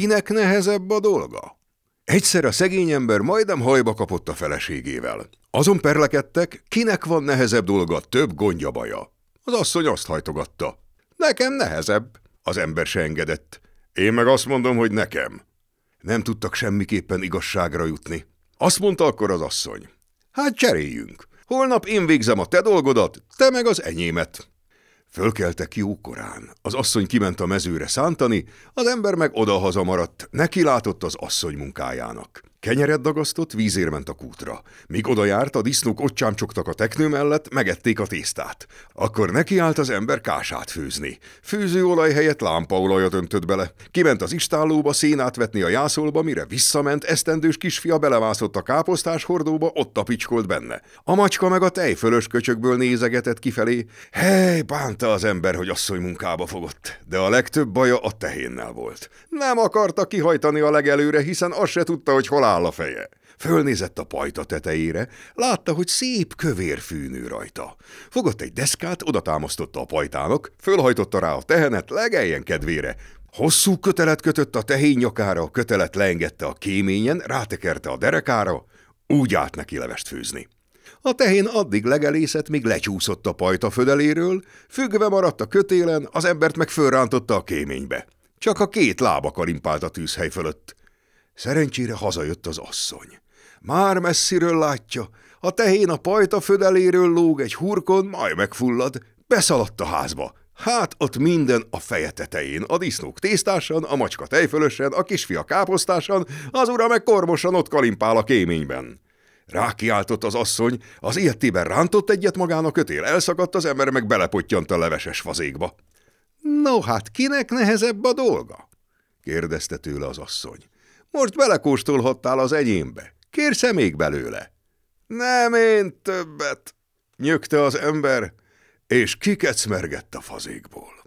kinek nehezebb a dolga? Egyszer a szegény ember majdnem hajba kapott a feleségével. Azon perlekedtek, kinek van nehezebb dolga, több gondja baja. Az asszony azt hajtogatta. Nekem nehezebb. Az ember se engedett. Én meg azt mondom, hogy nekem. Nem tudtak semmiképpen igazságra jutni. Azt mondta akkor az asszony. Hát cseréljünk. Holnap én végzem a te dolgodat, te meg az enyémet. Fölkeltek jókorán. Az asszony kiment a mezőre szántani, az ember meg odahaza maradt, neki látott az asszony munkájának. Kenyeret dagasztott, vízér ment a kútra. Míg oda járt, a disznók ott csámcsogtak a teknő mellett, megették a tésztát. Akkor nekiállt az ember kását főzni. Főzőolaj helyett lámpaolajat öntött bele. Kiment az istállóba szénát vetni a jászolba, mire visszament, esztendős kisfia belevászott a káposztás hordóba, ott tapicskolt benne. A macska meg a tejfölös köcsökből nézegetett kifelé. Hely, bánta az ember, hogy asszony munkába fogott. De a legtöbb baja a tehénnel volt. Nem akarta kihajtani a legelőre, hiszen azt se tudta, hogy hol áll a feje. Fölnézett a pajta tetejére, látta, hogy szép kövér fűnő rajta. Fogott egy deszkát, oda támasztotta a pajtának, fölhajtotta rá a tehenet legeljen kedvére. Hosszú kötelet kötött a tehén nyakára, a kötelet leengedte a kéményen, rátekerte a derekára, úgy állt neki levest főzni. A tehén addig legelészett, míg lecsúszott a pajta födeléről, függve maradt a kötélen, az embert meg fölrántotta a kéménybe. Csak a két lába karimpált a tűzhely fölött. Szerencsére hazajött az asszony. Már messziről látja, a tehén a pajta födeléről lóg egy hurkon, majd megfullad, beszaladt a házba. Hát ott minden a feje tetején, a disznók tésztásan, a macska tejfölösen, a kisfia káposztásan, az ura meg kormosan ott kalimpál a kéményben. Rákiáltott az asszony, az ilyettében rántott egyet magán a kötél, elszakadt az ember, meg belepottyant a leveses fazékba. No hát, kinek nehezebb a dolga? kérdezte tőle az asszony. Most belekóstolhattál az enyémbe. Kérsz-e még belőle? Nem én többet, nyögte az ember, és kikecmergett a fazékból.